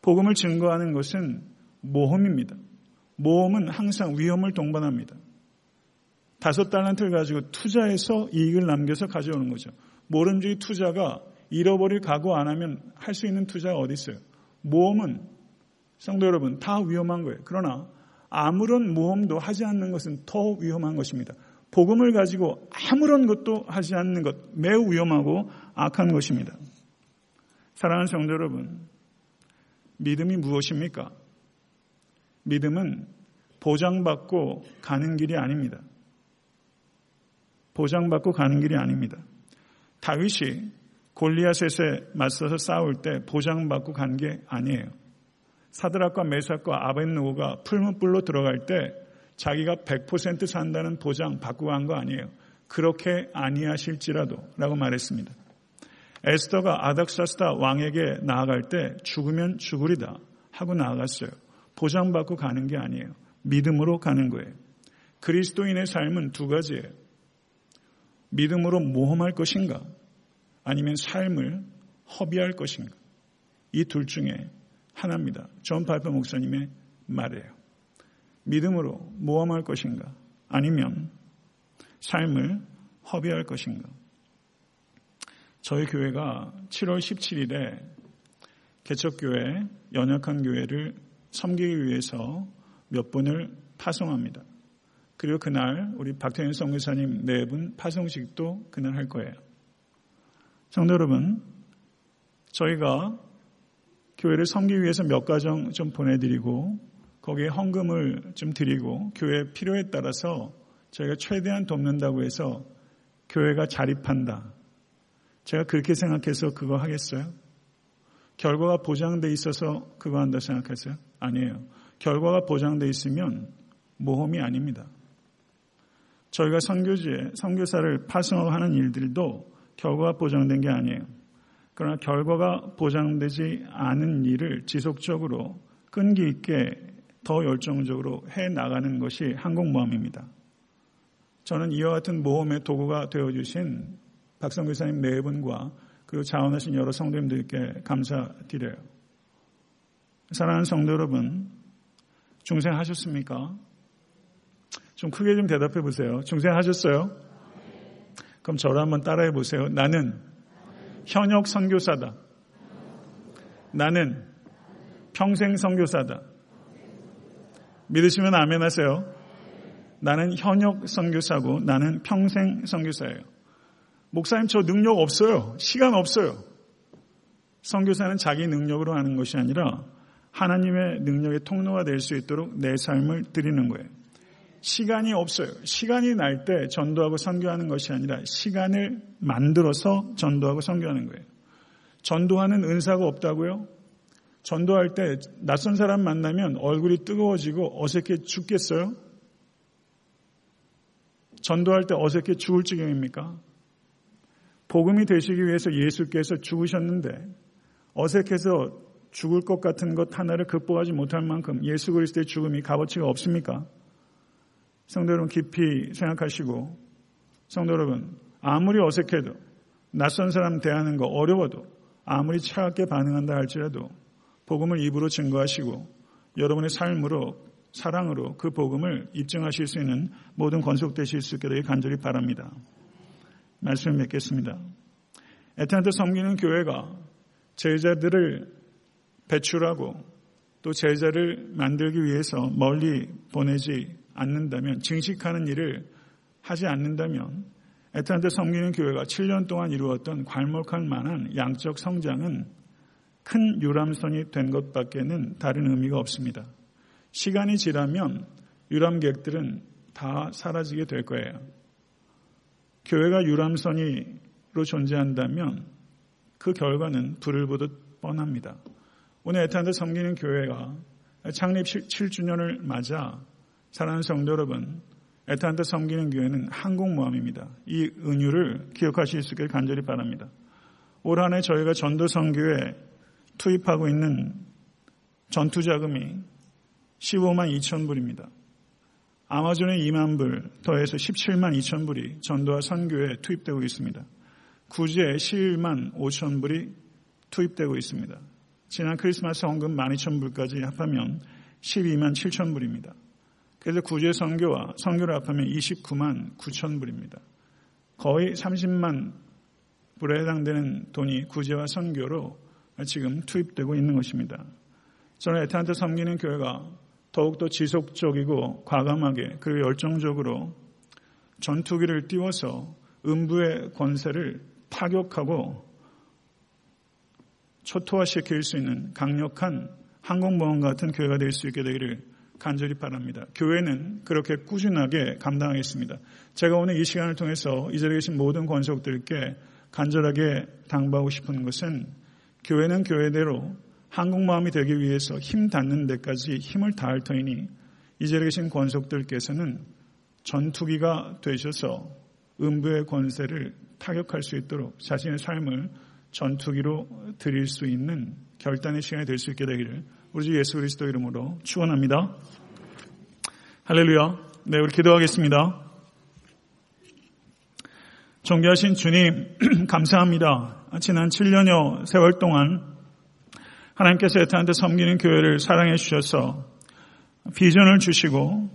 복음을 증거하는 것은 모험입니다. 모험은 항상 위험을 동반합니다. 다섯 달란트를 가지고 투자해서 이익을 남겨서 가져오는 거죠. 모름지기 투자가 잃어버릴 각오 안 하면 할 수 있는 투자가 어디 있어요? 모험은 성도 여러분 다 위험한 거예요. 그러나 아무런 모험도 하지 않는 것은 더 위험한 것입니다. 복음을 가지고 아무런 것도 하지 않는 것 매우 위험하고 악한 것입니다. 사랑하는 성도 여러분, 믿음이 무엇입니까? 믿음은 보장받고 가는 길이 아닙니다. 보장받고 가는 길이 아닙니다. 다윗이 골리앗에 맞서서 싸울 때 보장받고 간 게 아니에요. 사드락과 메삭과 아벤누고가 풀문불로 들어갈 때 자기가 100% 산다는 보장 받고 간 거 아니에요. 그렇게 아니하실지라도 라고 말했습니다. 에스더가 아닥사스다 왕에게 나아갈 때 죽으면 죽으리다 하고 나아갔어요. 보장받고 가는 게 아니에요. 믿음으로 가는 거예요. 그리스도인의 삶은 두 가지예요. 믿음으로 모험할 것인가? 아니면 삶을 허비할 것인가? 이 둘 중에 하나입니다. 존 파이퍼 목사님의 말이에요. 믿음으로 모험할 것인가? 아니면 삶을 허비할 것인가? 저희 교회가 7월 17일에 개척교회, 연약한 교회를 섬기기 위해서 몇 분을 파송합니다. 그리고 그날 우리 박태현 선교사님 내외분 파송식도 그날 할 거예요. 성도 여러분, 저희가 교회를 섬기기 위해서 몇 가정 좀 보내드리고 거기에 헌금을 좀 드리고 교회 필요에 따라서 저희가 최대한 돕는다고 해서 교회가 자립한다. 제가 그렇게 생각해서 그거 하겠어요? 결과가 보장돼 있어서 그거 한다 생각했어요? 아니에요. 결과가 보장돼 있으면 모험이 아닙니다. 저희가 선교지에 선교사를 파송하는 일들도 결과가 보장된 게 아니에요. 그러나 결과가 보장되지 않은 일을 지속적으로 끈기 있게 더 열정적으로 해 나가는 것이 항공모함입니다. 저는 이와 같은 모험의 도구가 되어주신 박성교사님 네 분과 그리고 자원하신 여러 성도님들께 감사드려요. 사랑하는 성도 여러분, 중생하셨습니까? 좀 크게 좀 대답해 보세요. 중생하셨어요? 그럼 저를 한번 따라해 보세요. 나는 현역 선교사다. 나는 평생 선교사다. 믿으시면 아멘 하세요. 나는 현역 선교사고 나는 평생 선교사예요. 목사님 저 능력 없어요. 시간 없어요. 선교사는 자기 능력으로 하는 것이 아니라 하나님의 능력의 통로가 될 수 있도록 내 삶을 드리는 거예요. 시간이 없어요. 시간이 날 때 전도하고 선교하는 것이 아니라 시간을 만들어서 전도하고 선교하는 거예요. 전도하는 은사가 없다고요? 전도할 때 낯선 사람 만나면 얼굴이 뜨거워지고 어색해 죽겠어요? 전도할 때 어색해 죽을 지경입니까? 복음이 되시기 위해서 예수께서 죽으셨는데 어색해서 죽을 것 같은 것 하나를 극복하지 못할 만큼 예수 그리스도의 죽음이 값어치가 없습니까? 성도 여러분 깊이 생각하시고 성도 여러분 아무리 어색해도 낯선 사람 대하는 거 어려워도 아무리 차갑게 반응한다 할지라도 복음을 입으로 증거하시고 여러분의 삶으로 사랑으로 그 복음을 입증하실 수 있는 모든 건속되실 수 있게 되길 간절히 바랍니다. 말씀을 맺겠습니다. 에탄트 섬기는 교회가 제자들을 배출하고 또 제자를 만들기 위해서 멀리 보내지 않는다면 증식하는 일을 하지 않는다면 에탄트 섬기는 교회가 7년 동안 이루었던 괄목할 만한 양적 성장은 큰 유람선이 된 것밖에는 다른 의미가 없습니다. 시간이 지나면 유람객들은 다 사라지게 될 거예요. 교회가 유람선으로 존재한다면 그 결과는 불을 보듯 뻔합니다. 오늘 애틀랜타 섬기는 교회가 창립 7주년을 맞아 사랑하는 성도 여러분, 애틀랜타 섬기는 교회는 항공모함입니다. 이 은유를 기억하실 수 있길 간절히 바랍니다. 올 한해 저희가 전도 선교에 투입하고 있는 전투 자금이 15만 2천 불입니다. 아마존의 2만 불 더해서 17만 2천 불이 전도와 선교에 투입되고 있습니다. 구제에 11만 5천 불이 투입되고 있습니다. 지난 크리스마스 헌금 12,000불까지 합하면 12만 7천 불입니다. 그래서 구제 선교와 선교를 합하면 29만 9천 불입니다. 거의 30만 불에 해당되는 돈이 구제와 선교로 지금 투입되고 있는 것입니다. 저는 에탄트 섬기는 교회가 더욱더 지속적이고 과감하게 그리고 열정적으로 전투기를 띄워서 음부의 권세를 타격하고 초토화시킬 수 있는 강력한 항공모함 같은 교회가 될 수 있게 되기를 간절히 바랍니다. 교회는 그렇게 꾸준하게 감당하겠습니다. 제가 오늘 이 시간을 통해서 이 자리에 계신 모든 권속들께 간절하게 당부하고 싶은 것은 교회는 교회대로 한국마음이 되기 위해서 힘 닿는 데까지 힘을 다할 터이니 이 자리에 계신 권속들께서는 전투기가 되셔서 음부의 권세를 타격할 수 있도록 자신의 삶을 전투기로 드릴 수 있는 결단의 시간이 될 수 있게 되기를 우리 주 예수 그리스도 이름으로 축원합니다. 할렐루야. 네, 우리 기도하겠습니다. 존귀하신 주님, 감사합니다. 지난 7년여 세월 동안 하나님께서 에타한테 섬기는 교회를 사랑해 주셔서 비전을 주시고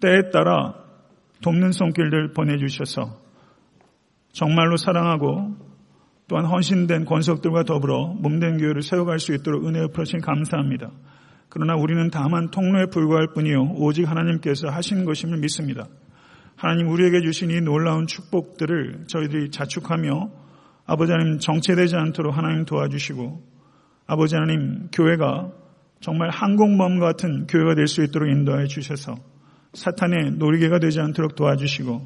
때에 따라 돕는 손길들 보내주셔서 정말로 사랑하고 또한 헌신된 권석들과 더불어 몸된 교회를 세워갈 수 있도록 은혜를 풀어주신 감사합니다. 그러나 우리는 다만 통로에 불과할 뿐이요 오직 하나님께서 하신 것임을 믿습니다. 하나님 우리에게 주신 이 놀라운 축복들을 저희들이 자축하며 아버지 하나님 정체되지 않도록 하나님 도와주시고 아버지 하나님 교회가 정말 항공모함 같은 교회가 될 수 있도록 인도해 주셔서 사탄의 놀이개가 되지 않도록 도와주시고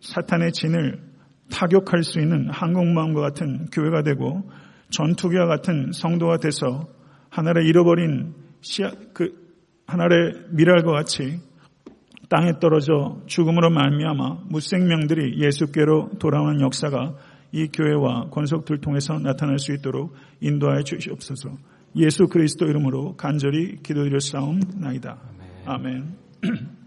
사탄의 진을 타격할 수 있는 항공모함과 같은 교회가 되고 전투기와 같은 성도가 돼서 하나를 잃어버린 시야, 그 하나의 미랄과 같이 땅에 떨어져 죽음으로 말미암아 무생명들이 예수께로 돌아오는 역사가 이 교회와 권속들 통해서 나타날 수 있도록 인도하여 주시옵소서. 예수 그리스도 이름으로 간절히 기도드렸사옵나이다. 아멘. 아멘.